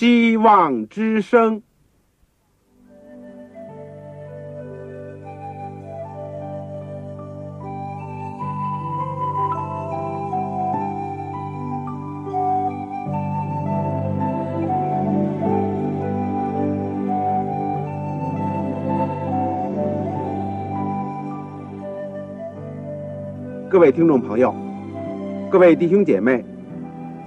希望之声。各位听众朋友，各位弟兄姐妹，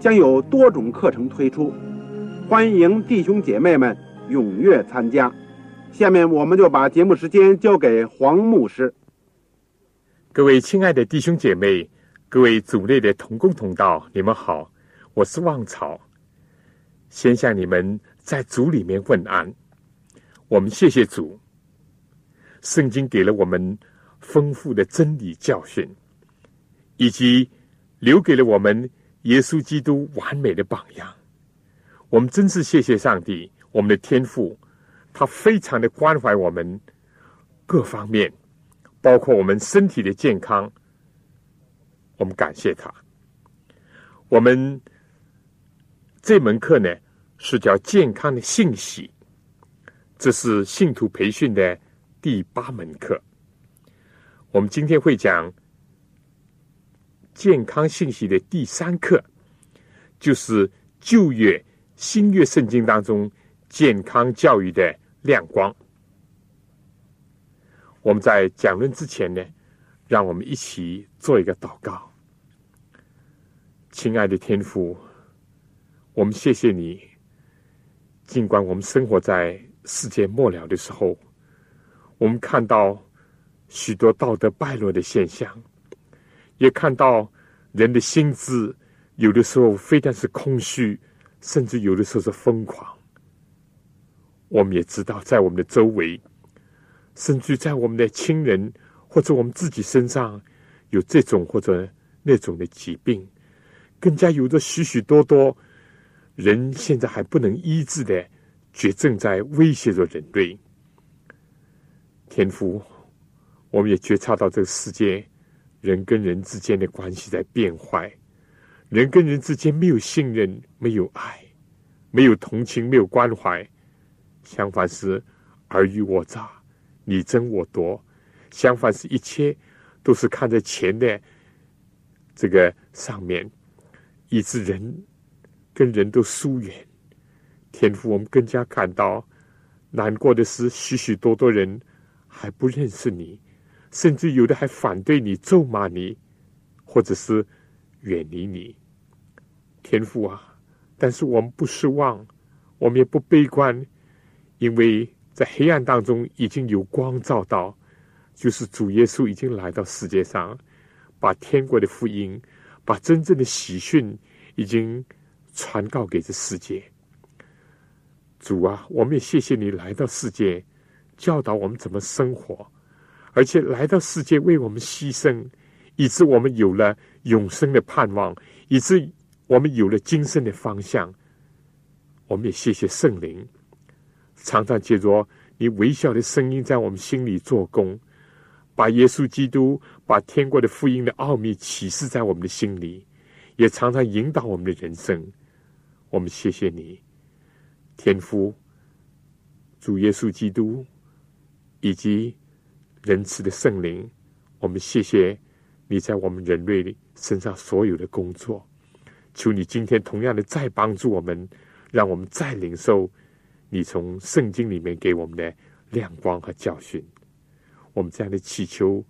将有多种课程推出，欢迎弟兄姐妹们踊跃参加。下面我们就把节目时间交给黄牧师。各位亲爱的弟兄姐妹，各位组内的同工同道，你们好，我是旺草。先向你们在组里面问安。我们谢谢主，圣经给了我们丰富的真理教训。以及留给了我们耶稣基督完美的榜样，我们真是谢谢上帝，我们的天父，他非常的关怀我们各方面，包括我们身体的健康，我们感谢他。我们这门课呢是叫健康的信息，这是信徒培训的第八门课，我们今天会讲。健康信息的第三课，就是旧约、新约圣经当中健康教育的亮光。我们在讲论之前呢，让我们一起做一个祷告。亲爱的天父，我们谢谢你。尽管我们生活在世界末了的时候，我们看到许多道德败落的现象。也看到人的心智，有的时候非但是空虚，甚至有的时候是疯狂。我们也知道，在我们的周围，甚至在我们的亲人或者我们自己身上，有这种或者那种的疾病，更加有着许许多多人现在还不能医治的绝症，在威胁着人类。天父，我们也觉察到这个世界。人跟人之间的关系在变坏，人跟人之间没有信任，没有爱，没有同情，没有关怀，相反是尔虞我诈，你争我夺，相反是一切都是看在钱的这个上面，以致人跟人都疏远。天赋我们更加感到难过的是，许许多多人还不认识你。甚至有的还反对你、咒骂你，或者是远离你。天父啊！但是我们不失望，我们也不悲观，因为在黑暗当中已经有光照到，就是主耶稣已经来到世界上，把天国的福音、把真正的喜讯已经传告给这世界。主啊，我们也谢谢你来到世界，教导我们怎么生活。而且来到世界为我们牺牲，以致我们有了永生的盼望，以致我们有了今生的方向。我们也谢谢圣灵，常常借着你微笑的声音在我们心里做工，把耶稣基督、把天国的福音的奥秘启示在我们的心里，也常常引导我们的人生。我们谢谢你，天父、主耶稣基督，以及。仁慈的圣灵，我们谢谢你在我们人类身上所有的工作。求你今天同样的再帮助我们，让我们再领受你从圣经里面给我们的亮光和教训。我们这样的祈求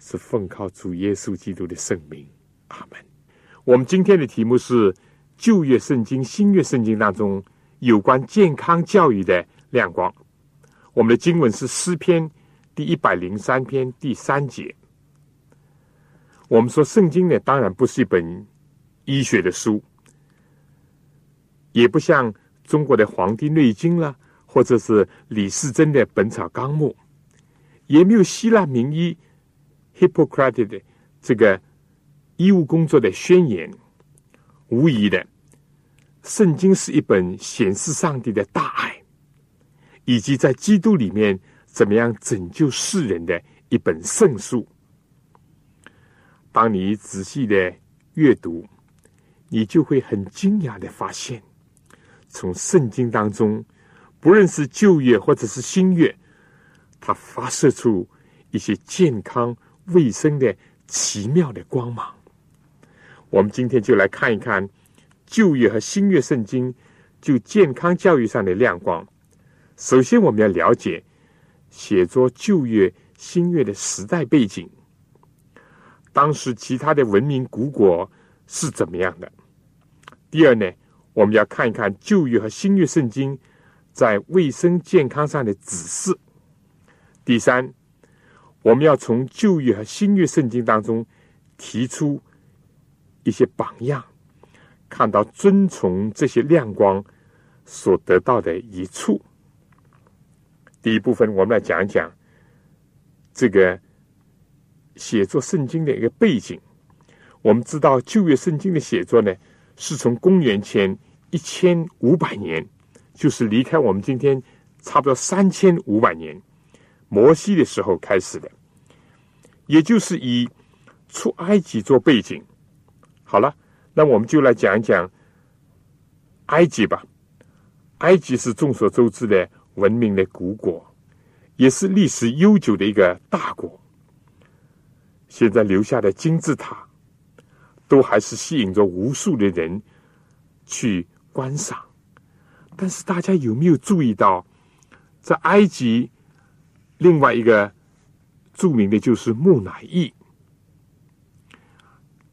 是奉靠主耶稣基督的圣名，阿门。我们今天的题目是旧约圣经、新约圣经当中有关健康教育的亮光。我们的经文是诗篇。第一百零三篇第三节，我们说圣经呢，当然不是一本医学的书，也不像中国的《黄帝内经》啦，或者是李时珍的《本草纲目》，也没有希腊名医 Hippocrates 的这个医务工作的宣言。无疑的，圣经是一本显示上帝的大爱，以及在基督里面怎么样拯救世人的一本圣书。当你仔细的阅读，你就会很惊讶的发现，从圣经当中，不论是旧约或者是新约，它发射出一些健康卫生的奇妙的光芒。我们今天就来看一看旧约和新约圣经就健康教育上的亮光。首先，我们要了解写作旧约、新约的时代背景，当时其他的文明古国是怎么样的。第二呢，我们要看一看旧约和新约圣经在卫生健康上的指示。第三，我们要从旧约和新约圣经当中提出一些榜样，看到遵从这些亮光所得到的一处。第一部分，我们来讲一讲这个写作圣经的一个背景。我们知道旧约圣经的写作呢。是从公元前一千五百年，就是离开我们今天差不多三千五百年，摩西的时候开始的，也就是以出埃及做背景。好了，那我们就来讲一讲埃及吧。埃及是众所周知的文明的古国，也是历史悠久的一个大国。现在留下的金字塔。都还是吸引着无数的人去观赏，但是大家有没有注意到，在埃及另外一个著名的就是木乃伊。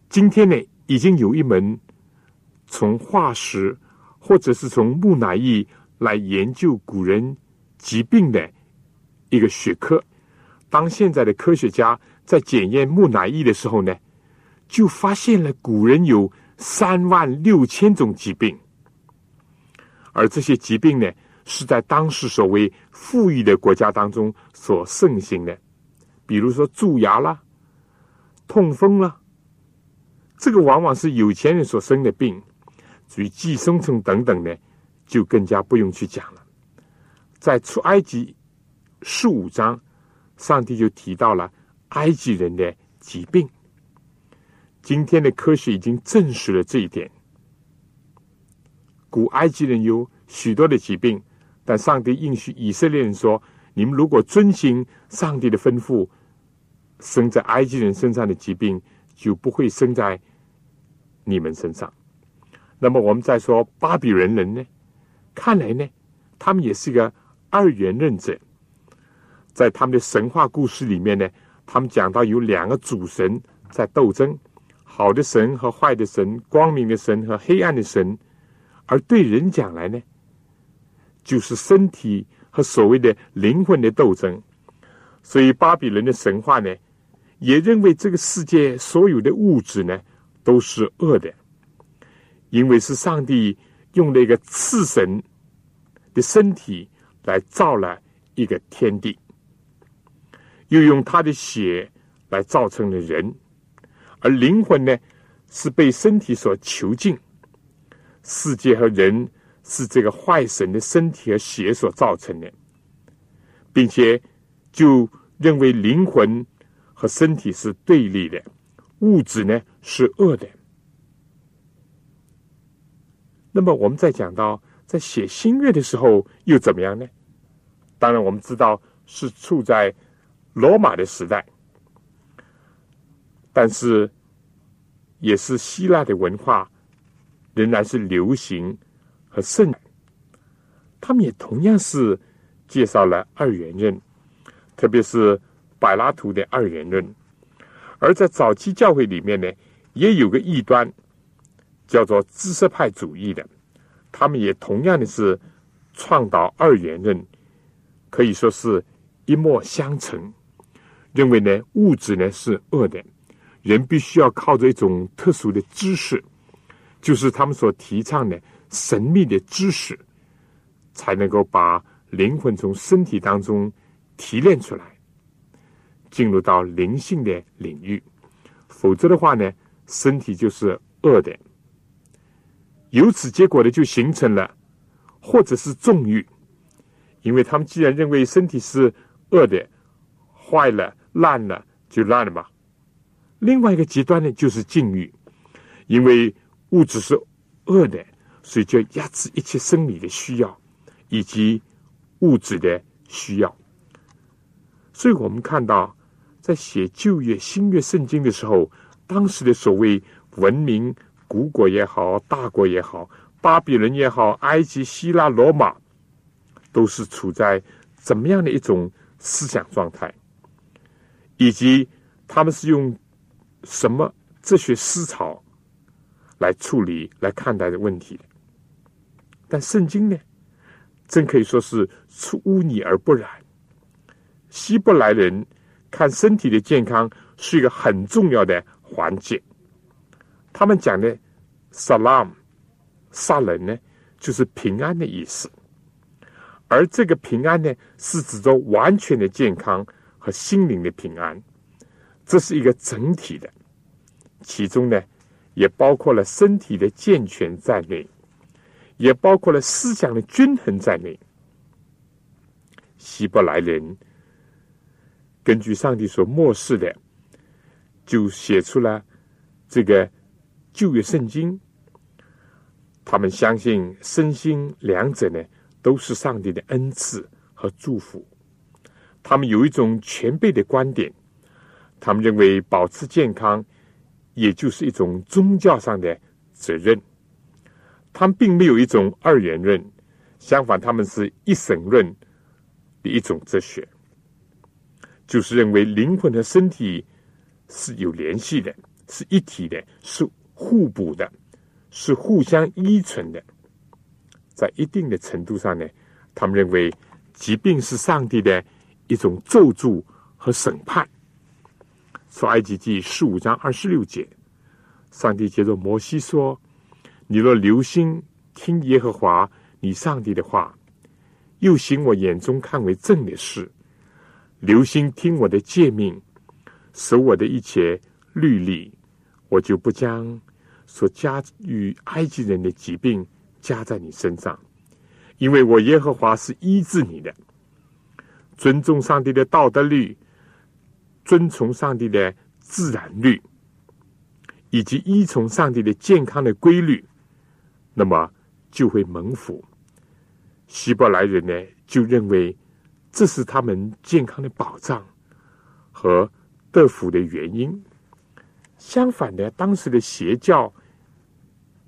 今天呢，已经有一门从化石或者是从木乃伊来研究古人疾病的一个学科。当现在的科学家在检验木乃伊的时候呢？就发现了古人有三万六千种疾病，而这些疾病呢，是在当时所谓富裕的国家当中所盛行的，比如说蛀牙啦、痛风啦，这个往往是有钱人所生的病。至于寄生虫等等呢，就更加不用去讲了。在出埃及十五章，上帝就提到了埃及人的疾病。今天的科学已经证实了这一点。古埃及人有许多的疾病，但上帝应许以色列人说：“你们如果遵行上帝的吩咐，生在埃及人身上的疾病就不会生在你们身上。”那么我们再说巴比伦人呢？看来呢，他们也是一个二元论者。在他们的神话故事里面呢，他们讲到有两个主神在斗争。好的神和坏的神，光明的神和黑暗的神，而对人讲来呢，就是身体和所谓的灵魂的斗争。所以巴比伦的神话呢，也认为这个世界所有的物质呢都是恶的，因为是上帝用了一个次神的身体来造了一个天地，又用他的血来造成了人。而灵魂呢，是被身体所囚禁；世界和人是这个坏神的身体和血所造成的，并且就认为灵魂和身体是对立的，物质呢是恶的。那么我们在讲到在写新月的时候又怎么样呢？当然，我们知道是处在罗马的时代。但是，也是希腊的文化仍然是流行和盛。他们也同样是介绍了二元论，特别是柏拉图的二元论。而在早期教会里面呢，也有个异端，叫做知识派主义的，他们也同样的是倡导二元论，可以说是一脉相承，认为呢物质呢是恶的。人必须要靠着一种特殊的知识，就是他们所提倡的神秘的知识，才能够把灵魂从身体当中提炼出来，进入到灵性的领域。否则的话呢，身体就是恶的。由此结果呢，就形成了或者是纵欲，因为他们既然认为身体是恶的、坏了、烂了，就烂了嘛。另外一个极端呢，就是禁欲，因为物质是恶的，所以就压制一切生理的需要以及物质的需要。所以我们看到，在写旧约、新约圣经的时候，当时的所谓文明。古国也好，大国也好，巴比伦也好，埃及、希腊、罗马，都是处在怎么样的一种思想状态，以及他们是用什么哲学思潮来处理、来看待的问题的。但圣经呢，真可以说是出污泥而不染。希伯来人看身体的健康是一个很重要的环节。他们讲的 “salam”，杀人呢，就是平安的意思。而这个平安呢，是指着完全的健康和心灵的平安，这是一个整体的，其中呢，也包括了身体的健全在内，也包括了思想的均衡在内。希伯来人根据上帝所漠视的，就写出了这个。旧约圣经，他们相信身心两者呢都是上帝的恩赐和祝福。他们有一种全备的观点，他们认为保持健康也就是一种宗教上的责任。他们并没有一种二元论，相反，他们是一神论的一种哲学，就是认为灵魂和身体是有联系的，是一体的，是。互补的，是互相依存的。在一定的程度上呢，他们认为疾病是上帝的一种咒诅和审判。说埃及记十五章二十六节，上帝接着摩西说：“你若留心听耶和华你上帝的话，又行我眼中看为正的事，留心听我的诫命，守我的一切律例。”我就不将所加与埃及人的疾病加在你身上，因为我耶和华是医治你的。尊重上帝的道德律，遵从上帝的自然律，以及依从上帝的健康的规律，那么就会蒙福。希伯来人呢，就认为这是他们健康的保障和得福的原因。相反的，当时的邪教、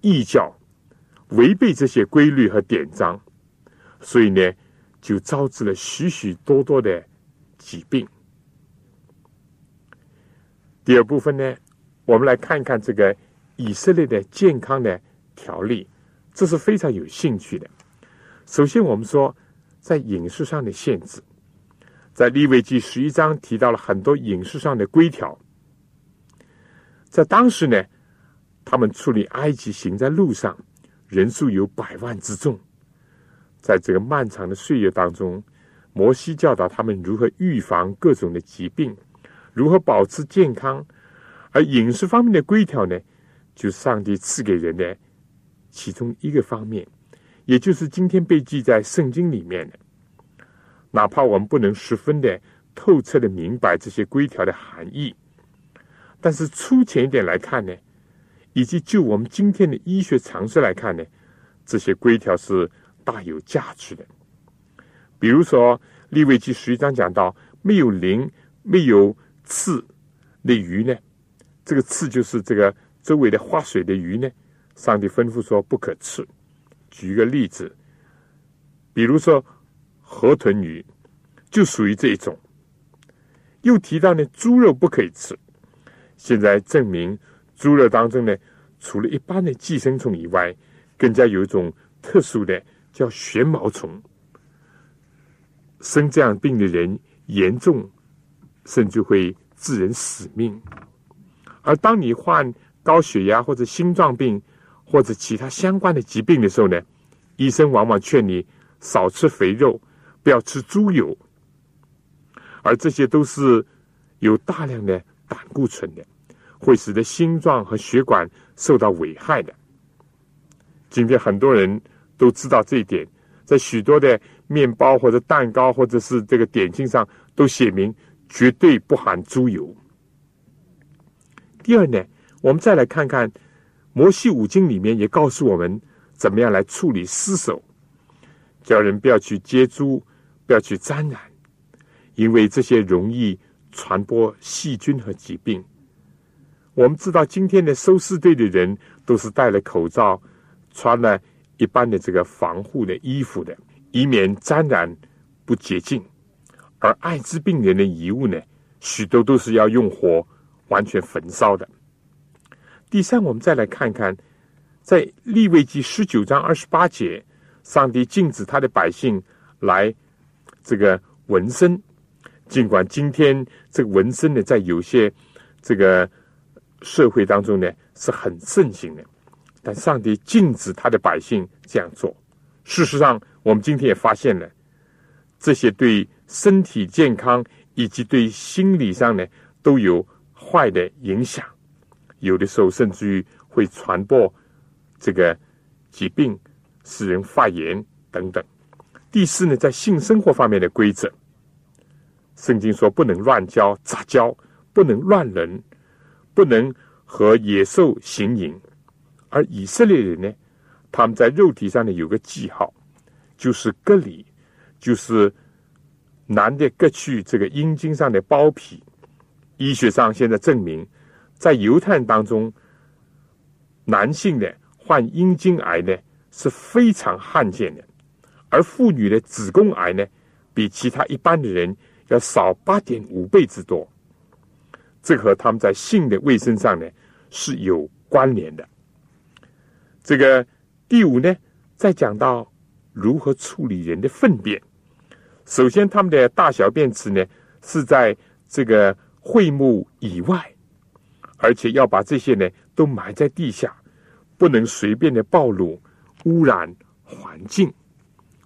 异教违背这些规律和典章，所以呢，就招致了许许多多的疾病。第二部分呢，我们来看一看这个以色列的健康的条例，这是非常有兴趣的。首先，我们说在饮食上的限制，在利未记十一章提到了很多饮食上的规条。在当时呢，他们处理埃及行在路上，人数有百万之众。在这个漫长的岁月当中，摩西教导他们如何预防各种的疾病，如何保持健康。而饮食方面的规条呢，就是上帝赐给人的其中一个方面，也就是今天被记在圣经里面的。哪怕我们不能十分的透彻的明白这些规条的含义。但是粗浅一点来看呢，以及就我们今天的医学常识来看呢，这些规条是大有价值的。比如说《利未记》十一章讲到，没有鳞、没有刺的鱼呢，这个刺就是这个周围的化水的鱼呢，上帝吩咐说不可吃。举一个例子，比如说河豚鱼就属于这一种。又提到呢，猪肉不可以吃。现在证明，猪肉当中呢，除了一般的寄生虫以外，更加有一种特殊的叫旋毛虫。生这样病的人严重，甚至会致人死命。而当你患高血压或者心脏病或者其他相关的疾病的时候呢，医生往往劝你少吃肥肉，不要吃猪油，而这些都是有大量的胆固醇的，会使得心脏和血管受到危害的。今天很多人都知道这一点，在许多的面包或者蛋糕或者是这个点心上都写明绝对不含猪油。第二呢，我们再来看看摩西五经里面也告诉我们怎么样来处理尸首，叫人不要去接猪，不要去沾染，因为这些容易传播细菌和疾病。我们知道今天的收尸队的人都是戴了口罩，穿了一般的这个防护的衣服的，以免沾染不洁净。而艾滋病人的遗物呢，许多都是要用火。完全焚烧的。第三，我们再来看看，在利未记十九章二十八节，上帝禁止他的百姓来这个纹身。尽管今天这个纹身呢，在有些这个社会当中呢是很盛行的，但上帝禁止他的百姓这样做。事实上，我们今天也发现了这些对身体健康以及对心理上呢都有。坏的影响，有的时候甚至于会传播这个疾病，使人发炎等等。第四呢，在性生活方面的规则，圣经说不能乱交、杂交，不能乱伦，不能和野兽行淫。而以色列人呢，他们在肉体上呢有个记号，就是割礼，就是男的割去这个阴茎上的包皮。医学上现在证明，在犹太人当中，男性的患阴茎癌呢是非常罕见的，而妇女的子宫癌呢，比其他一般的人要少八点五倍之多。这和他们在性的卫生上呢是有关联的。这个第五呢，再讲到如何处理人的粪便。首先，他们的大小便池呢是在这个。会幕以外，而且要把这些呢都埋在地下，不能随便的暴露，污染环境。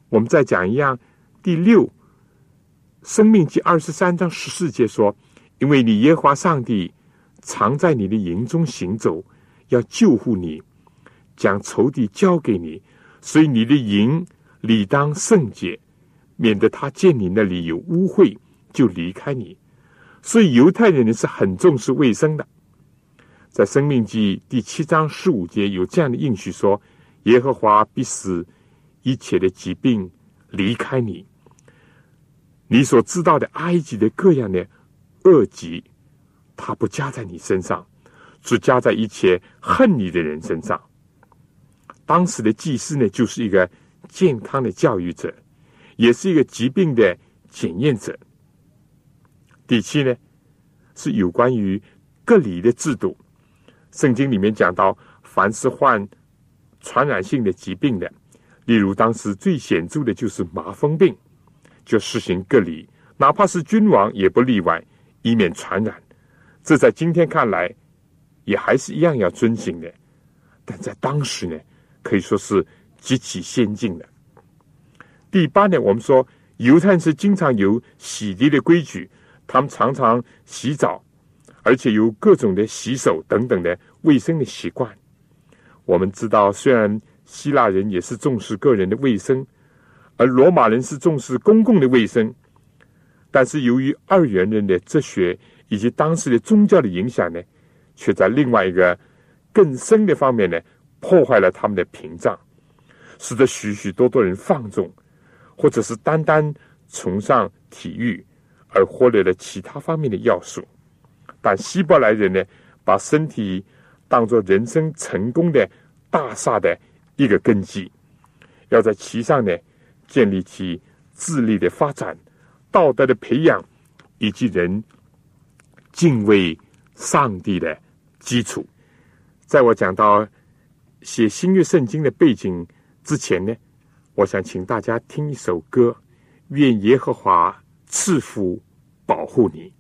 我们再讲一样，第六，《生命记》二十三章十四节说：“因为你耶和华上帝常在你的营中行走，要救护你，将仇敌交给你，所以你的营理当圣洁，免得他见你那里有污秽，就离开你。”所以犹太人呢是很重视卫生的，在《生命记》第七章十五节有这样的应许说：“耶和华必使一切的疾病离开你，你所知道的埃及的各样的恶疾，它不加在你身上，只加在一切恨你的人身上。”当时的祭司呢，就是一个健康的教育者，也是一个疾病的检验者。第七呢，是有关于隔离的制度。圣经里面讲到，凡是患传染性的疾病的，例如当时最显著的就是麻风病，就实行隔离，哪怕是君王也不例外，以免传染。这在今天看来，也还是一样要遵循的。但在当时呢，可以说是极其先进的。第八呢，我们说犹太人是经常有洗涤的规矩。他们常常洗澡，而且有各种的洗手等等的卫生的习惯。我们知道，虽然希腊人也是重视个人的卫生，而罗马人是重视公共的卫生，但是由于二元人的哲学以及当时的宗教的影响呢，却在另外一个更深的方面呢，破坏了他们的屏障，使得许许多多人放纵，或者是单单崇尚体育。而忽略了其他方面的要素，但希伯来人呢，把身体当作人生成功的大厦的一个根基，要在其上呢建立起智力的发展、道德的培养以及人敬畏上帝的基础。在我讲到写新月圣经的背景之前呢，我想请大家听一首歌，愿耶和华。赐福，保护你。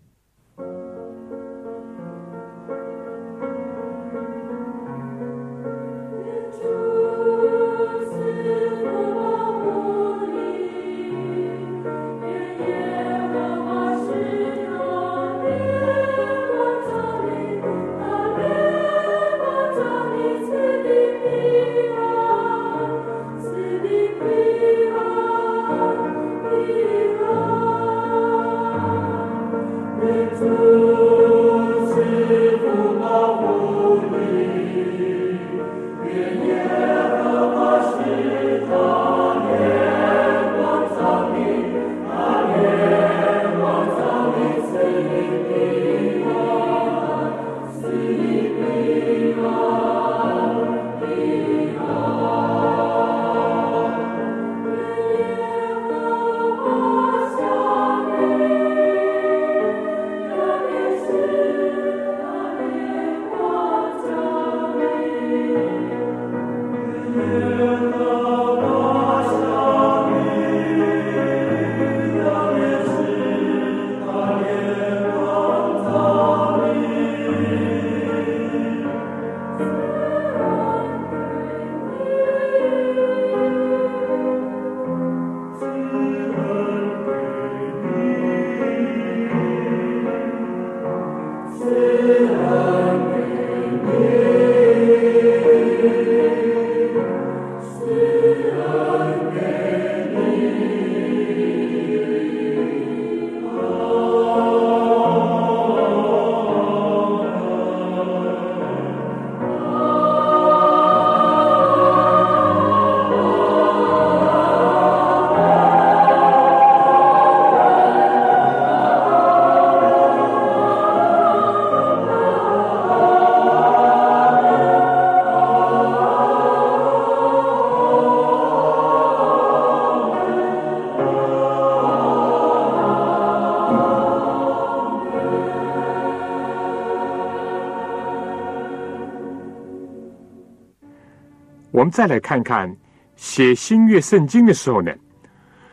我们再来看看写新约圣经的时候呢，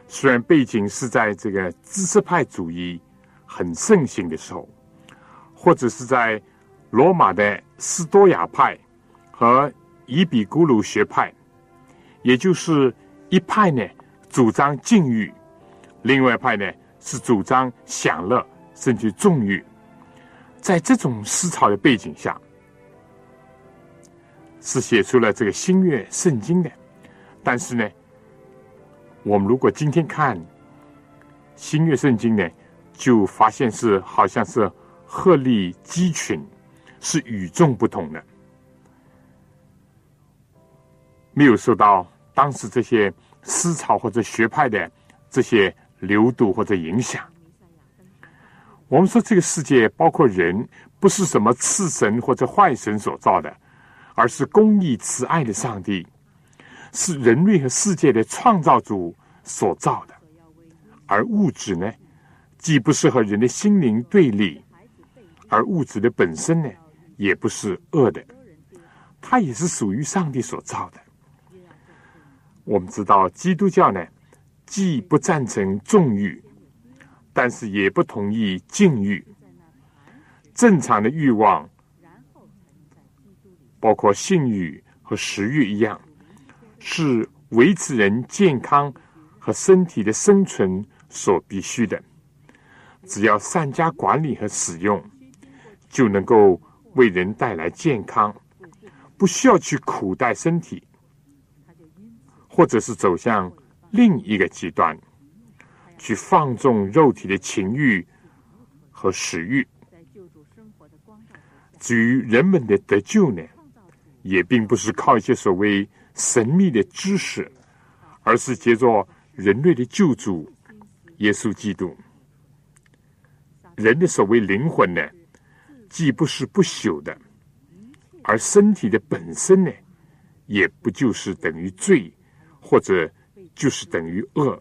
虽然背景是在这个知识派主义很盛行的时候，或者是在罗马的斯多亚派和伊比古鲁学派，也就是一派呢主张禁欲，另外一派呢是主张享乐甚至纵欲。在这种思潮的背景下，是写出了这个新约圣经的。但是呢，我们如果今天看新约圣经呢，就发现是好像是鹤立鸡群，是与众不同的，没有受到当时这些思潮或者学派的这些流度或者影响。我们说这个世界包括人，不是什么次神或者坏神所造的，而是公义慈爱的上帝，是人类和世界的创造主所造的。而物质呢，既不是和人的心灵对立，而物质的本身呢，也不是恶的，它也是属于上帝所造的。我们知道，基督教呢，既不赞成纵欲。但是也不同意禁欲。正常的欲望，包括性欲和食欲一样，是维持人健康和身体的生存所必须的。只要善加管理和使用，就能够为人带来健康，不需要去苦待身体，或者是走向另一个极端。去放纵肉体的情欲和食欲。至于人们的得救呢，也并不是靠一些所谓神秘的知识，而是借着人类的救主耶稣基督。人的所谓灵魂呢，既不是不朽的，而身体的本身呢，也不就是等于罪，或者就是等于恶。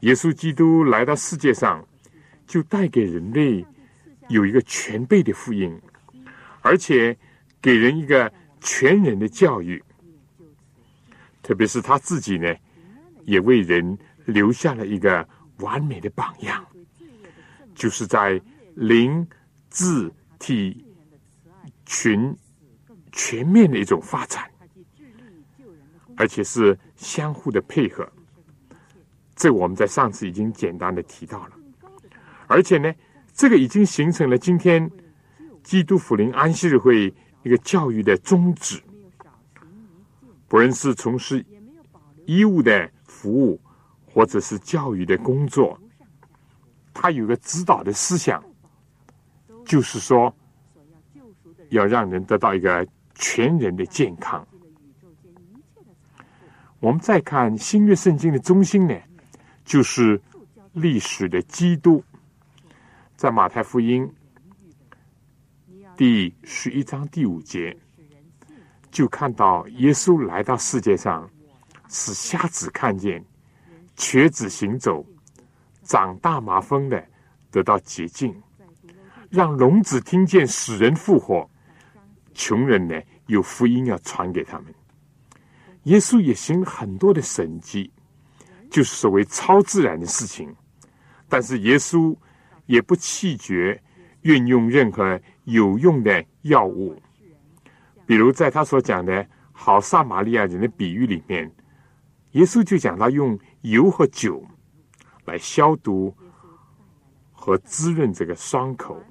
耶稣基督来到世界上，就带给人类有一个全备的福音，而且给人一个全人的教育。特别是他自己呢，也为人留下了一个完美的榜样，就是在灵、智、体、群全面的一种发展，而且是相互的配合。这我们在上次已经简单的提到了，而且呢，这个已经形成了今天基督福临安息日会一个教育的宗旨。不论是从事医务的服务，或者是教育的工作，他有个指导的思想，就是说要让人得到一个全人的健康。我们再看新约圣经的中心呢？就是历史的基督，在马太福音第十一章第五节，就看到耶稣来到世界上，使瞎子看见，瘸子行走，长大麻风的得到洁净，让聋子听见，使人复活，穷人呢有福音要传给他们。耶稣也行很多的神迹。就是所谓超自然的事情，但是耶稣也不弃绝运用任何有用的药物，比如在他所讲的好撒玛利亚人的比喻里面，耶稣就讲到用油和酒来消毒和滋润这个伤口，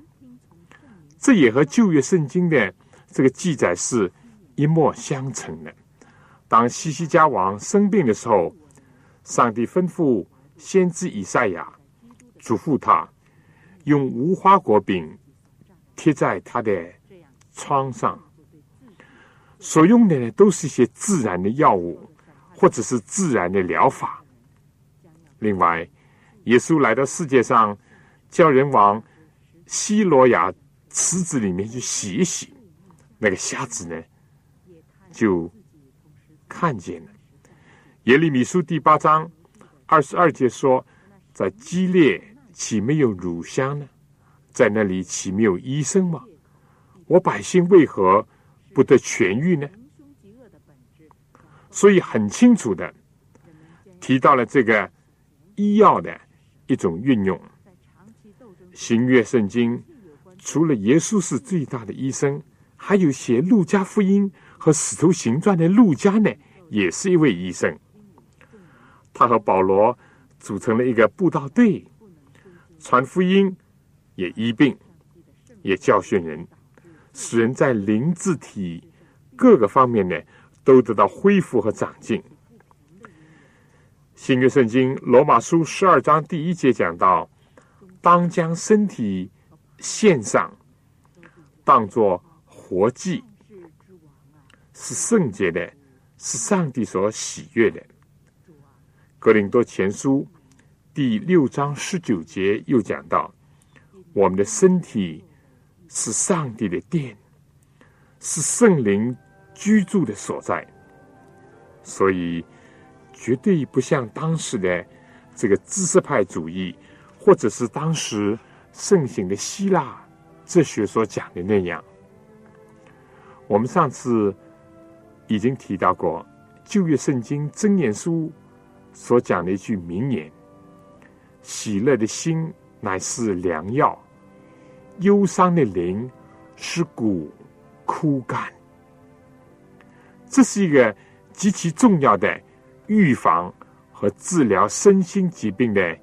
这也和旧约圣经的这个记载是一脉相承的。当西西家王生病的时候。上帝吩咐先知以赛亚嘱咐他用无花果饼贴在他的窗上，所用的呢都是一些自然的药物或者是自然的疗法。另外，耶稣来到世界上，叫人往希罗亚池子里面去洗一洗，那个瞎子呢就看见了。耶利米书第八章二十二节说：“在激烈岂没有乳香呢？在那里岂没有医生吗？我百姓为何不得痊愈呢？”所以很清楚的提到了这个医药的一种运用。新约圣经除了耶稣是最大的医生，还有写路加福音和使徒行传的路加呢，也是一位医生。他和保罗组成了一个布道队，传福音，也医病，也教训人，使人在灵智体各个方面呢都得到恢复和长进。新约圣经罗马书十二章第一节讲到。当将身体献上，当作活祭，是圣洁的，是上帝所喜悦的。格林多前书第六章十九节又讲到，我们的身体是上帝的殿，是圣灵居住的所在，所以绝对不像当时的这个知识派主义。或者是当时盛行的希腊哲学所讲的那样，我们上次已经提到过旧约圣经真言书所讲的一句名言：“喜乐的心乃是良药，忧伤的灵使骨枯干。”这是一个极其重要的预防和治疗身心疾病的。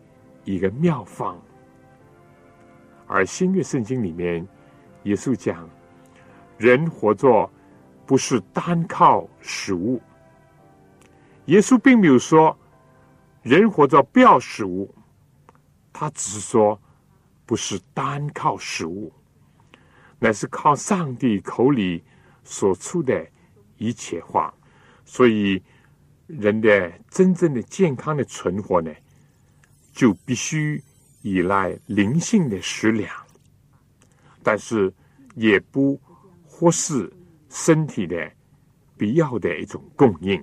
一个妙方，而新约圣经里面，耶稣讲，人活着不是单靠食物。耶稣并没有说人活着不要食物，他只是说不是单靠食物，乃是靠上帝口里所出的一切话。所以，人的真正的健康的存活呢？就必须依赖灵性的食粮，但是也不忽视身体的必要的一种供应。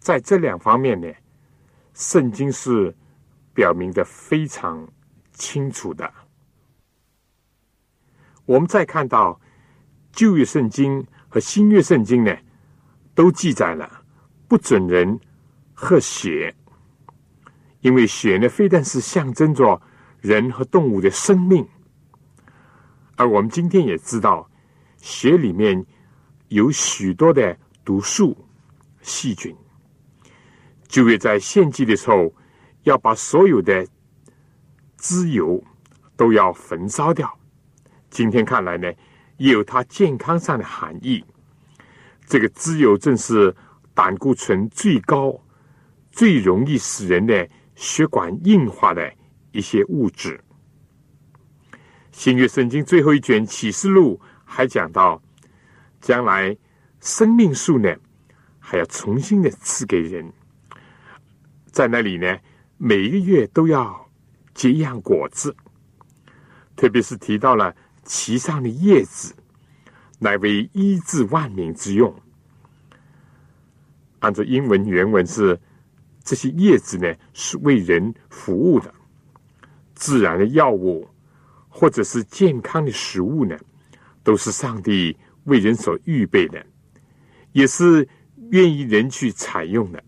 在这两方面呢，圣经是表明的非常清楚的。我们再看到旧约圣经和新约圣经呢，都记载了不准人喝血。因为血呢，非但是象征着人和动物的生命，而我们今天也知道，血里面有许多的毒素、细菌。就会在献祭的时候，要把所有的脂油都要焚烧掉。今天看来呢，也有它健康上的含义。这个脂油正是胆固醇最高、最容易使人的。血管硬化的一些物质。新约圣经最后一卷启示录还讲到，将来生命树呢，还要重新的赐给人，在那里呢，每一个月都要结样果子，特别是提到了其上的叶子，乃为医治万民之用。按照英文原文是。这些叶子呢，是为人服务的；自然的药物，或者是健康的食物呢，都是上帝为人所预备的，也是愿意人去采用的。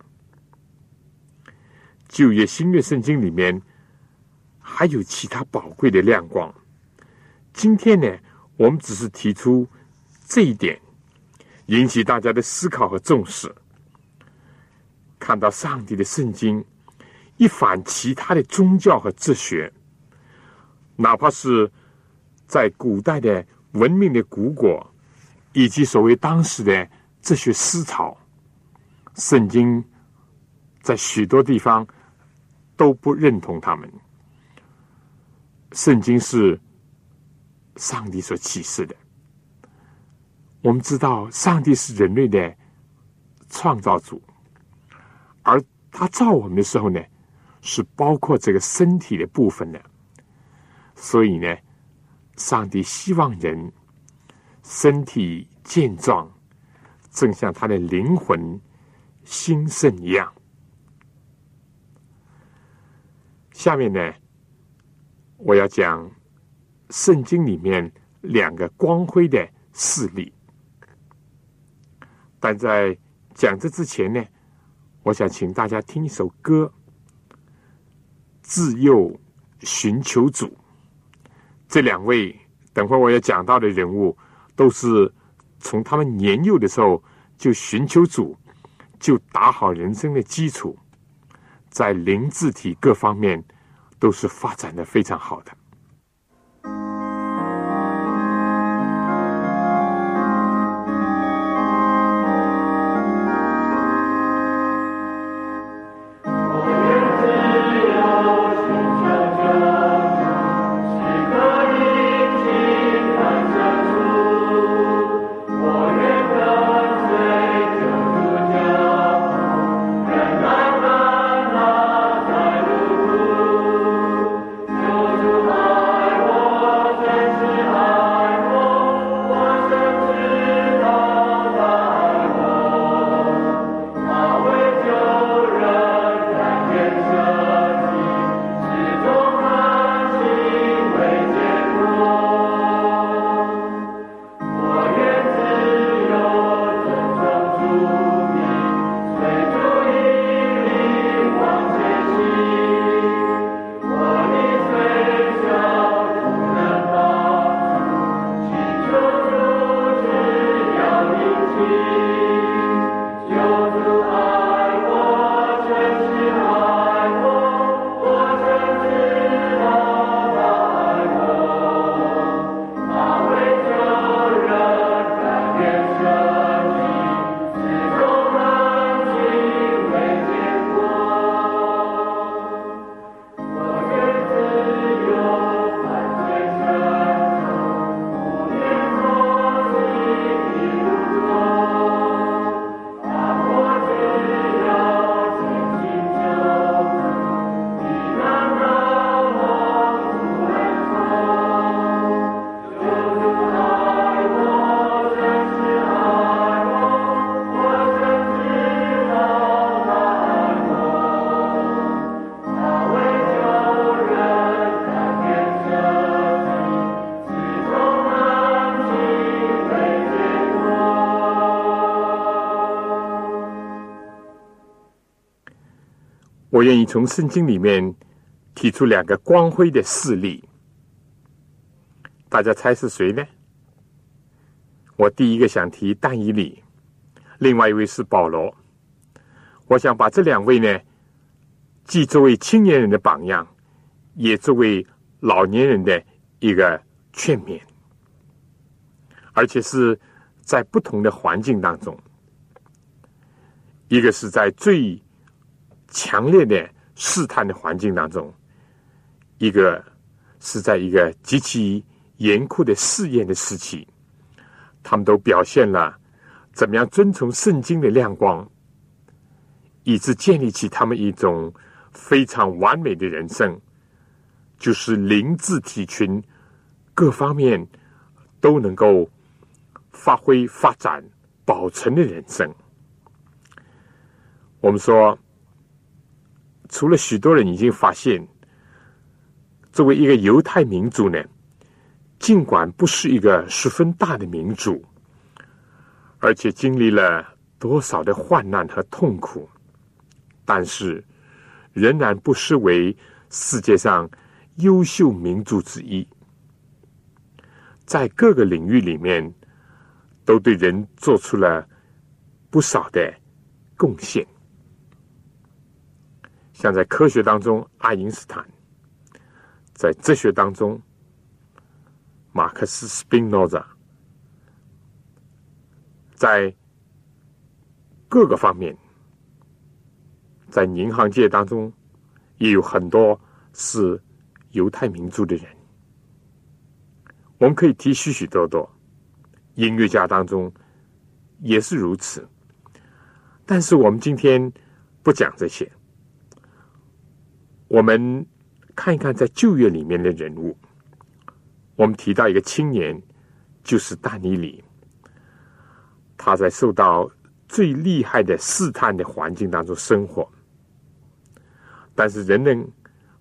旧约、新约圣经里面还有其他宝贵的亮光。今天呢，我们只是提出这一点，引起大家的思考和重视。看到上帝的圣经，一反其他的宗教和哲学，哪怕是在古代的文明的古国，以及所谓当时的哲学思潮，圣经在许多地方都不认同他们。圣经是上帝所启示的，我们知道上帝是人类的创造主。而他造我们的时候呢，是包括这个身体的部分的，所以呢，上帝希望人身体健壮，正像他的灵魂兴盛一样。下面呢，我要讲圣经里面两个光辉的事例，但在。讲这之前呢，我想请大家听一首歌，《自幼寻求主》。这两位等会我要讲到的人物，都是从他们年幼的时候就寻求主，就打好人生的基础，在灵智体各方面都是发展的非常好的。我愿意从圣经里面提出两个光辉的事例，大家猜是谁呢？我第一个想提但以理，另外一位是保罗。我想把这两位呢，既作为青年人的榜样，也作为老年人的一个劝勉，而且是在不同的环境当中，一个是在最。强烈的试探的环境当中，一个是在一个极其严酷的试验的时期，他们都表现了怎么样遵从圣经的亮光，以致建立起他们一种非常完美的人生，就是灵智体群各方面都能够发挥发展保存的人生。我们说。除了许多人已经发现，作为一个犹太民族呢，尽管不是一个十分大的民族，而且经历了多少的患难和痛苦，但是仍然不失为世界上优秀民族之一，在各个领域里面都对人做出了不少的贡献。像在科学当中，爱因斯坦；在哲学当中，马克思·斯宾诺扎；在各个方面，在银行界当中，也有很多是犹太民族的人。我们可以提许许多多音乐家当中也是如此，但是我们今天不讲这些。我们看一看在旧约里面的人物，我们提到一个青年，就是大尼里。他在受到最厉害的试探的环境当中生活，但是仍能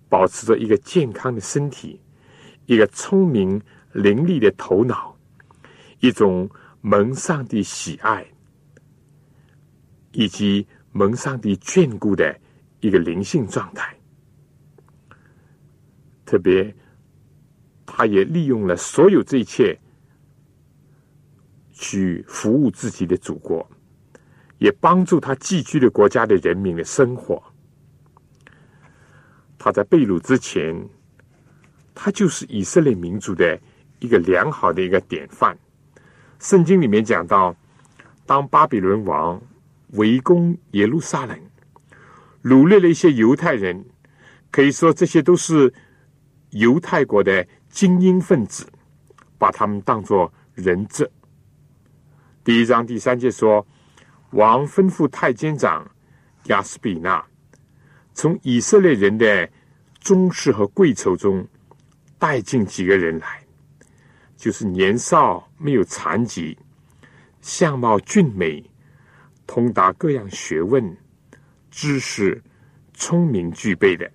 保持着一个健康的身体，一个聪明伶俐的头脑，一种蒙上帝喜爱，以及蒙上帝眷顾的一个灵性状态。特别，他也利用了所有这一切，去服务自己的祖国，也帮助他寄居的国家的人民的生活。他在被掳之前，他就是以色列民族的一个良好的一个典范。圣经里面讲到，当巴比伦王围攻耶路撒冷，掳掠了一些犹太人，可以说这些都是。犹太国的精英分子，把他们当作人质。第一章第三节说，王吩咐太监长亚斯比纳，从以色列人的宗室和贵胄中带进几个人来，就是年少没有残疾、相貌俊美、通达各样学问、知识、聪明具备的，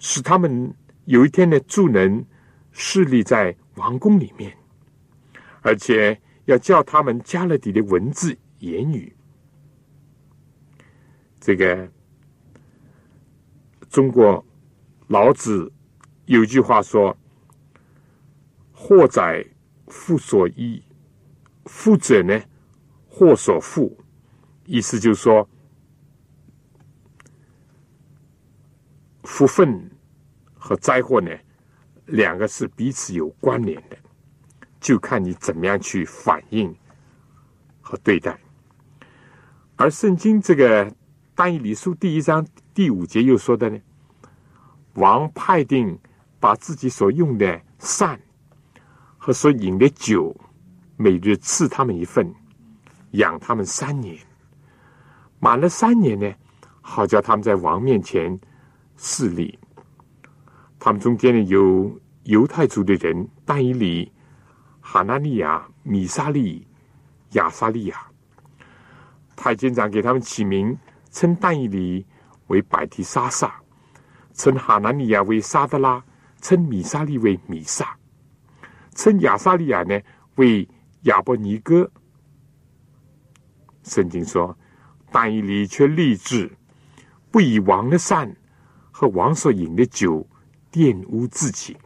使他们。有一天呢，助能势力在王宫里面，而且要叫他们加勒底的文字言语。这个中国老子有句话说：“祸哉，复所依；富者呢，祸所富。”意思就是说，福分。和灾祸呢，两个是彼此有关联的，就看你怎么样去反应和对待。而圣经这个但以理书第一章第五节又说的呢，王派定把自己所用的膳和所饮的酒，每日赐他们一份，养他们三年，满了三年呢，好叫他们在王面前势立。他们中间呢有犹太族的人，但以里、哈纳利亚、米沙利、亚沙利亚。太监长给他们起名，称但以里为百提沙撒，称哈纳利亚为沙德拉，称米沙利为米萨，称亚沙利亚呢为亚伯尼哥。圣经说，但以里却立志不以王的善和王所饮的酒。玷污自己，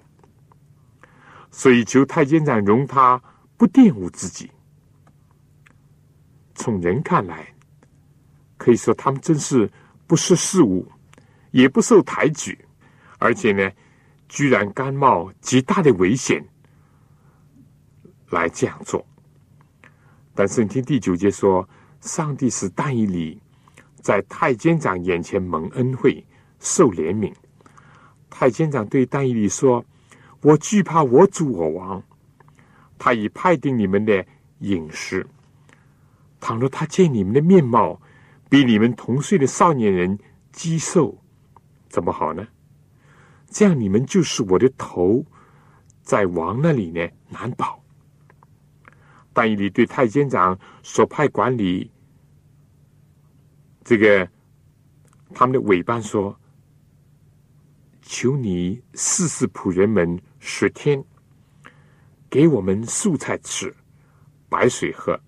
所以求太监长容他不玷污自己。从人看来，可以说他们真是不识事物，也不受抬举，而且呢，居然甘冒极大的危险来这样做。但圣经第九节说，上帝使但以理在太监长眼前蒙恩惠，受怜悯。太监长对但以理说：“我惧怕我主我王，他已派定你们的饮食。倘若他见你们的面貌比你们同岁的少年人肌瘦，怎么好呢？这样你们就是我的头，在王那里呢难保。”但以理对太监长所派管理这个他们的尾班说。求你试试仆人们十天，给我们素菜吃，白水喝，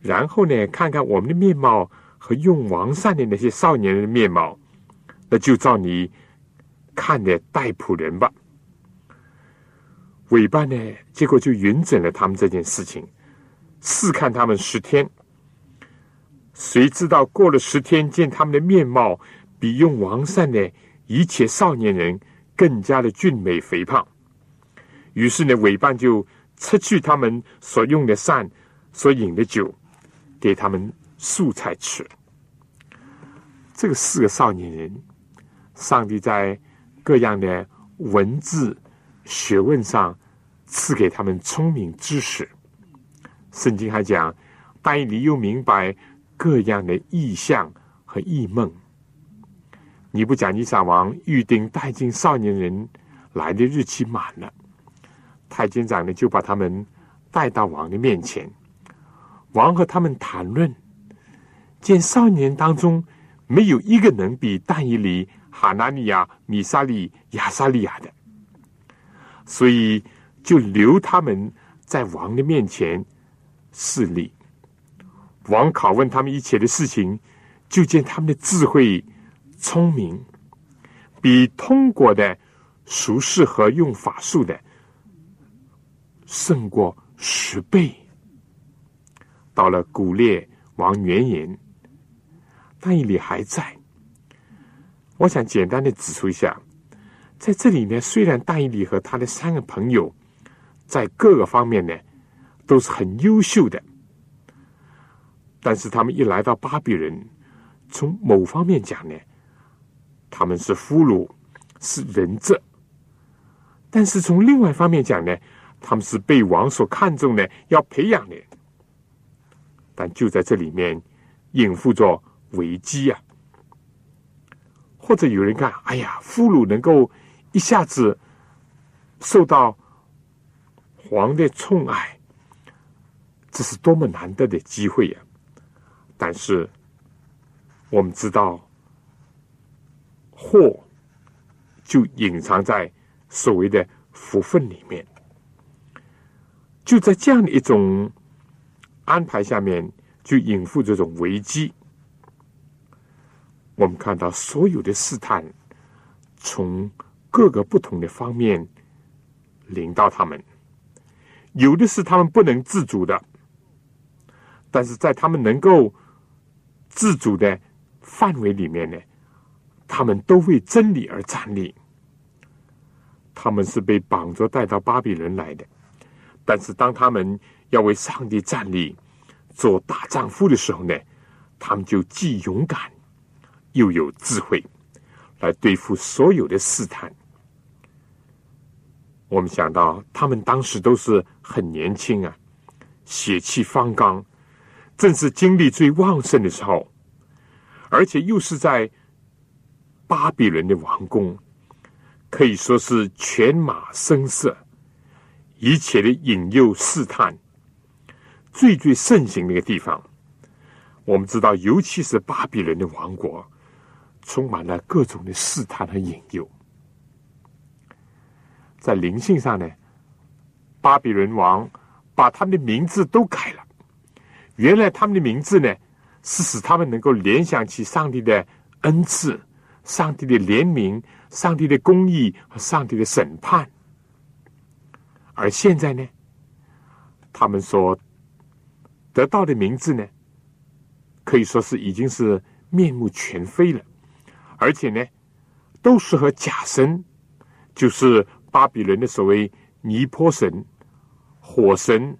然后呢，看看我们的面貌和用王善的那些少年人的面貌，那就照你看的待仆人吧。尾巴呢，结果就允准了他们这件事情，试看他们十天。谁知道过了十天，见他们的面貌比用王善的。一切少年人更加的俊美肥胖，于是呢，尾巴就撤去他们所用的膳、所饮的酒，给他们素菜吃。这个四个少年人，上帝在各样的文字学问上赐给他们聪明知识。圣经还讲，但以理又明白各样的意象和异梦。尼布甲尼撒王预定带进少年人来的日期满了，太监长呢就把他们带到王的面前。王和他们谈论，见少年当中没有一个能比但以里、哈拿尼亚、米沙利、亚沙利亚的，所以就留他们在王的面前侍立。王拷问他们一切的事情，就见他们的智慧、聪明，比通过的熟识和用法术的胜过十倍。到了古列王元年，但以理还在。我想简单的指出一下，在这里呢，虽然大以理和他的三个朋友在各个方面呢都是很优秀的，但是他们一来到巴比伦，从某方面讲呢，他们是俘虏，是人质；但是从另外一方面讲呢，他们是被王所看重的，要培养的。但就在这里面，隐伏着危机啊！或者有人看，哎呀，俘虏能够一下子受到皇的宠爱，这是多么难得的机会呀！但是我们知道，祸就隐藏在所谓的福分里面。就在这样的一种安排下面，就隐伏这种危机。我们看到所有的试探，从各个不同的方面领到他们，有的是他们不能自主的，但是在他们能够自主的范围里面呢，他们都为真理而站立。他们是被绑着带到巴比伦来的，但是当他们要为上帝站立、做大丈夫的时候呢，他们就既勇敢。又有智慧来对付所有的试探。我们想到他们当时都是很年轻啊，血气方刚，正是精力最旺盛的时候，而且又是在巴比伦的王宫，可以说是犬马声色，一切的引诱试探最最盛行的一个地方。我们知道，尤其是巴比伦的王国。充满了各种的试探和引诱，在灵性上呢，巴比伦王把他们的名字都改了。原来他们的名字呢，是使他们能够联想起上帝的恩赐、上帝的怜悯、上帝的公义和上帝的审判。而现在呢，他们所得到的名字呢，可以说是已经是面目全非了。而且呢，都是和假神，就是巴比伦的所谓尼泊神、火神、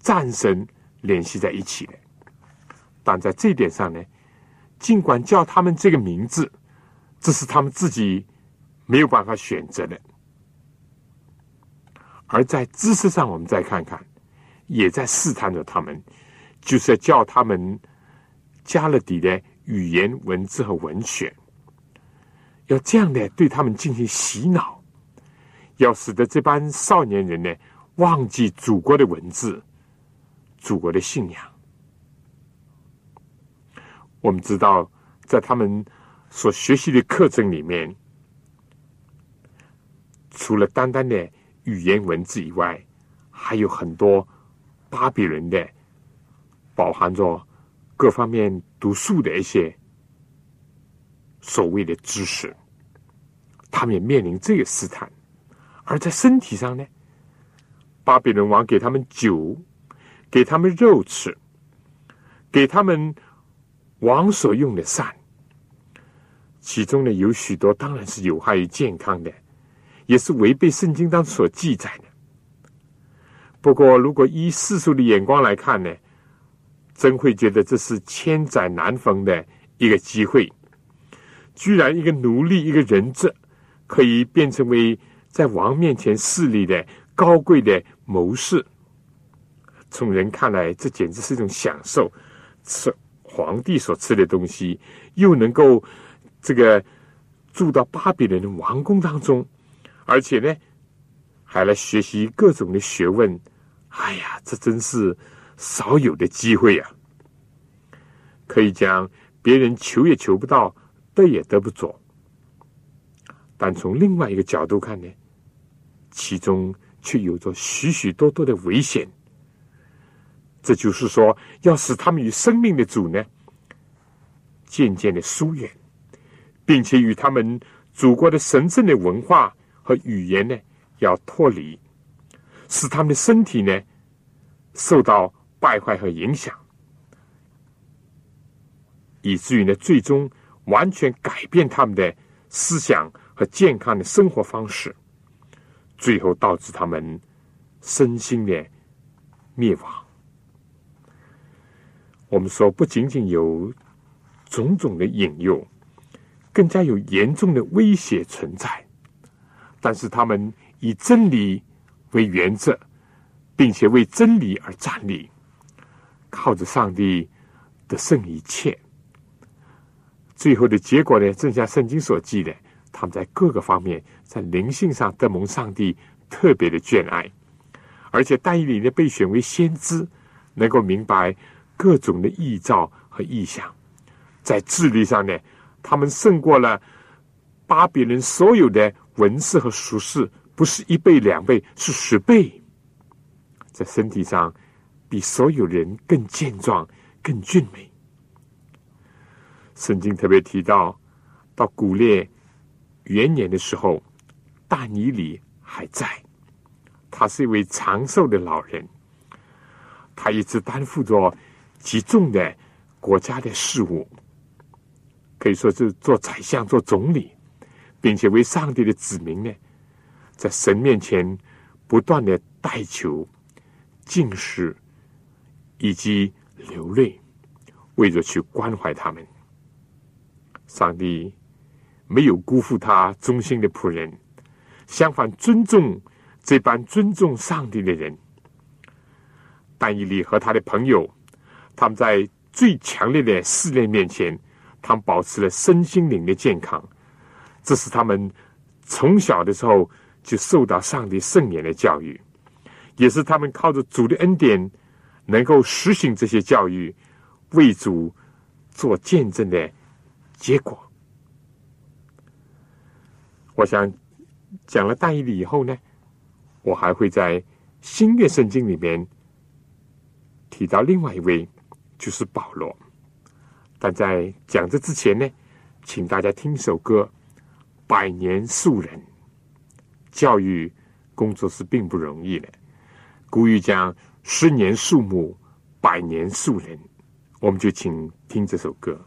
战神联系在一起的。但在这点上呢，尽管叫他们这个名字，这是他们自己没有办法选择的。而在知识上，我们再看看，也在试探着他们，就是要叫他们加勒底的语言、文字和文学。要这样的对他们进行洗脑，要使得这班少年人呢忘记祖国的文字、祖国的信仰。我们知道，在他们所学习的课程里面，除了单单的语言文字以外，还有很多巴比伦的，包含着各方面读书的一些。所谓的知识，他们也面临这个试探；而在身体上呢，巴比伦王给他们酒，给他们肉吃，给他们王所用的膳，其中呢有许多当然是有害于健康的，也是违背圣经当中所记载的。不过，如果依世俗的眼光来看呢，真会觉得这是千载难逢的一个机会。居然一个奴隶，一个人质，可以变成为在王面前势力的高贵的谋士。从人看来，这简直是一种享受，吃皇帝所吃的东西，又能够这个住到巴比伦的王宫当中，而且呢，还来学习各种的学问。哎呀，这真是少有的机会呀！可以讲，别人求也求不到。得也得不着，但从另外一个角度看呢，其中却有着许许多多的危险，这就是说，要使他们与生命的主呢渐渐的疏远，并且与他们祖国的神圣的文化和语言呢要脱离，使他们的身体呢受到败坏和影响，以至于呢最终完全改变他们的思想和健康的生活方式，最后导致他们身心的灭亡。我们说，不仅仅有种种的引诱，更加有严重的威胁存在。但是他们以真理为原则，并且为真理而站立，靠着上帝的胜一切。最后的结果呢，正像圣经所记的，他们在各个方面在灵性上得蒙上帝特别的眷爱，而且但以理呢被选为先知，能够明白。各种的异兆和异象，在智力上呢，他们胜过了巴比伦所有的文士和术士，不是一倍两倍，是十倍。在身体上，比所有人更健壮、更俊美。圣经特别提到，到古列元年的时候，大尼里还在，他是一位长寿的老人，他一直担负着。极重的国家的事务，可以说是做宰相、做总理，并且为上帝的子民呢，在神面前不断的代求、敬视以及流泪，为着去关怀他们。上帝没有辜负他忠心的仆人，相反尊重这般尊重上帝的人。但以理和他的朋友。他们在最强烈的试炼面前，他们保持了身心灵的健康。这是他们从小的时候就受到上帝圣言的教育，也是他们靠着主的恩典，能够实行这些教育，为主做见证的结果。我想讲了大义理以后呢，我还会在新月圣经里面提到另外一位。就是保罗，但在讲这之前呢，请大家听一首歌《百年树人》。教育工作是并不容易的，古语讲“十年树木，百年树人”，我们就请听这首歌。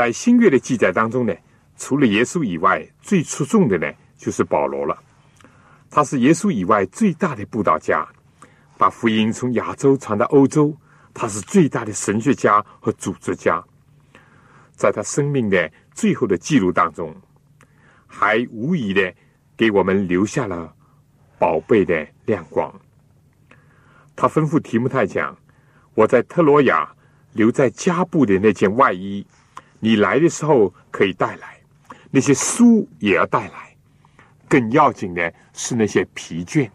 在新约的记载当中呢，除了耶稣以外，最出众的呢就是保罗了。他是耶稣以外最大的布道家，把福音从亚洲传到欧洲。他是最大的神学家和组织家，在他生命的最后的记录当中，还无疑的给我们留下了宝贝的亮光。他吩咐提姆太讲：“我在特罗亚留在加布的那件外衣，你来的时候可以带来；那些书也要带来。更要紧的是那些疲倦。”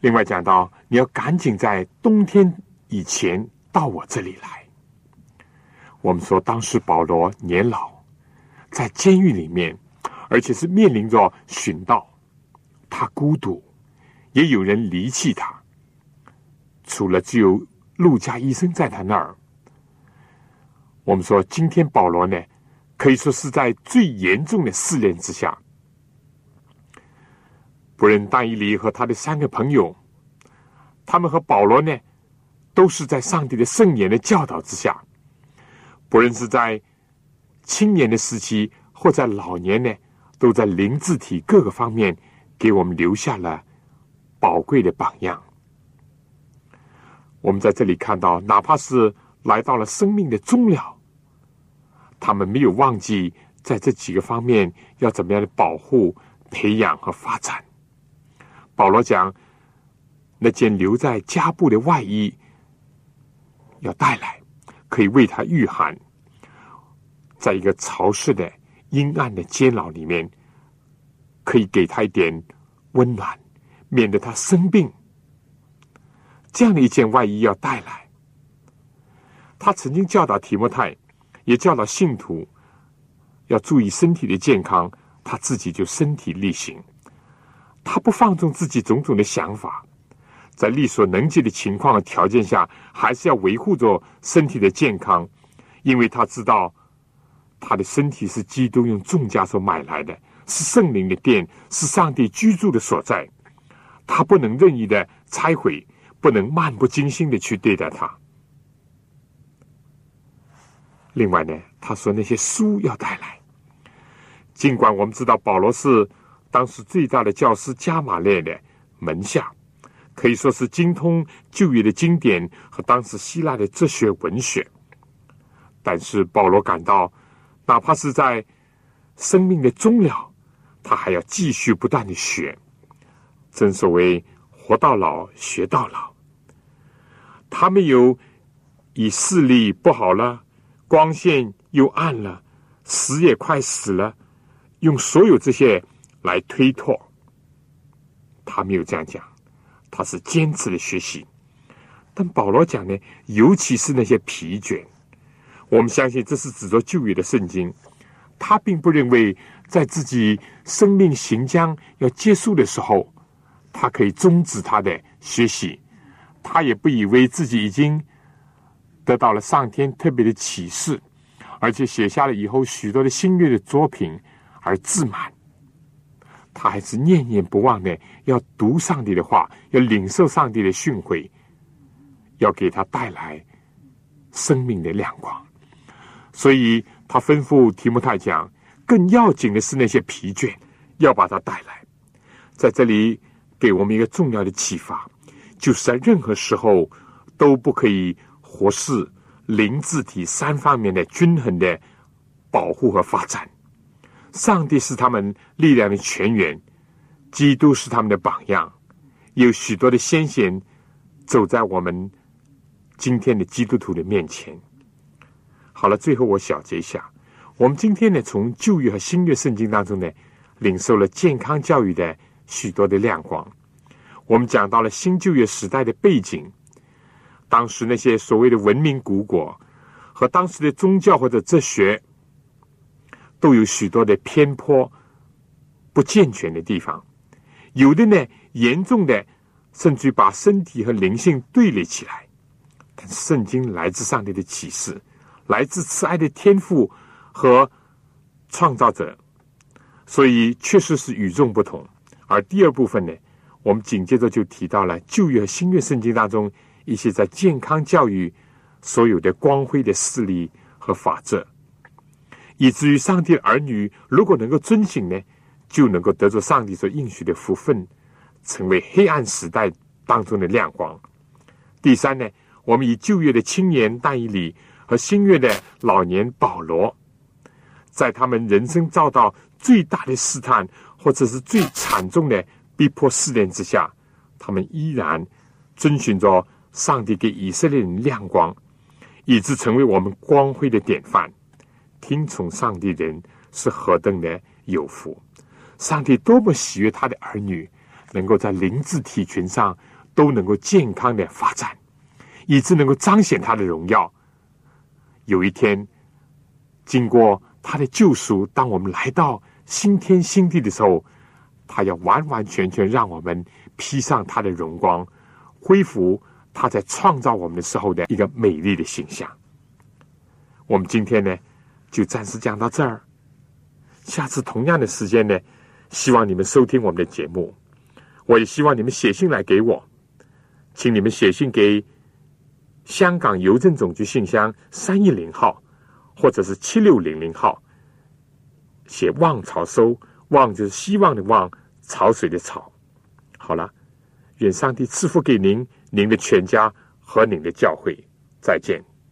另外讲到，你要赶紧在冬天以前到我这里来。我们说，当时保罗年老，在监狱里面，而且是面临着寻道，他孤独，也有人离弃他。除了只有陆家医生在他那儿，我们说，今天保罗呢，可以说是在最严重的试炼之下。不论大伊犁和他的三个朋友，他们和保罗呢，都是在上帝的圣言的教导之下。不论是在青年的时期，或在老年呢，都在灵智体各个方面给我们留下了宝贵的榜样。我们在这里看到，哪怕是来到了生命的终了，他们没有忘记在这几个方面要怎么样的保护、培养和发展。保罗讲：“那件留在加布的外衣要带来，可以为他御寒。在一个潮湿的、阴暗的监牢里面，可以给他一点温暖，免得他生病。这样的一件外衣要带来。他曾经教导提摩太，也教导信徒要注意身体的健康，他自己就身体力行。”他不放纵自己种种的想法，在力所能及的情况和条件下，还是要维护着身体的健康，因为他知道他的身体是基督用重价所买来的，是圣灵的殿，是上帝居住的所在。他不能任意的拆毁，不能漫不经心的去对待它。另外呢，他说那些书要带来，尽管我们知道保罗是。当时最大的教师加马列的门下，可以说是精通旧约的经典和当时希腊的哲学文学。但是保罗感到，哪怕是在生命的终了，他还要继续不断的学。正所谓“活到老，学到老”。他们有以视力不好了，光线又暗了，死也快死了，用所有这些。来推脱，他没有这样讲，他是坚持的学习。但保罗讲呢，尤其是那些疲倦，我们相信这是指着旧约的圣经。他并不认为在自己生命行将要结束的时候，他可以终止他的学习。他也不以为自己已经得到了上天特别的启示，而且写下了以后许多的新约的作品而自满。他还是念念不忘的，要读上帝的话，要领受上帝的训诲，要给他带来生命的亮光。所以他吩咐提摩太讲，更要紧的是那些疲倦，要把它带来。在这里给我们一个重要的启发，就是在任何时候都不可以忽视灵、智、体三方面的均衡的保护和发展。上帝是他们力量的泉源，基督是他们的榜样，有许多的先贤走在我们今天的基督徒的面前。好了，最后我小结一下，我们今天呢，从旧约和新约圣经当中呢，领受了健康教育的许多的亮光。我们讲到了新旧约时代的背景，当时那些所谓的文明古国和当时的宗教或者哲学。都有许多的偏颇、不健全的地方，有的呢严重的，甚至把身体和灵性对立起来。但圣经来自上帝的启示，来自慈爱的天赋和创造者，所以确实是与众不同。而第二部分呢，我们紧接着就提到了旧约和、新约圣经当中一些在健康教育所有的光辉的事例和法则。以至于上帝的儿女如果能够遵行呢，就能够得着上帝所应许的福分，成为黑暗时代当中的亮光。第三呢，我们以旧约的青年但以理和新约的老年保罗，在他们人生遭到最大的试探或者是最惨重的逼迫试炼之下，他们依然遵循着上帝给以色列人亮光，以致成为我们光辉的典范。听从上帝的人是何等的有福！上帝多么喜悦他的儿女能够在灵智体群上。都能够健康的发展，以致能够彰显他的荣耀。有一天，经过他的救赎，当我们来到新天新地的时候，他要完完全全让我们披上他的荣光，恢复他在创造我们的时候的一个美丽的形象。我们今天呢，就暂时讲到这儿。下次同样的时间呢，希望你们收听我们的节目。我也希望你们写信来给我。请你们写信给香港邮政总局信箱三一零号，或者是七六零零号，写“望潮收”，“望”就是希望的“望”，潮水的“潮”。好了，愿上帝赐福给您、您的全家和您的教会。再见。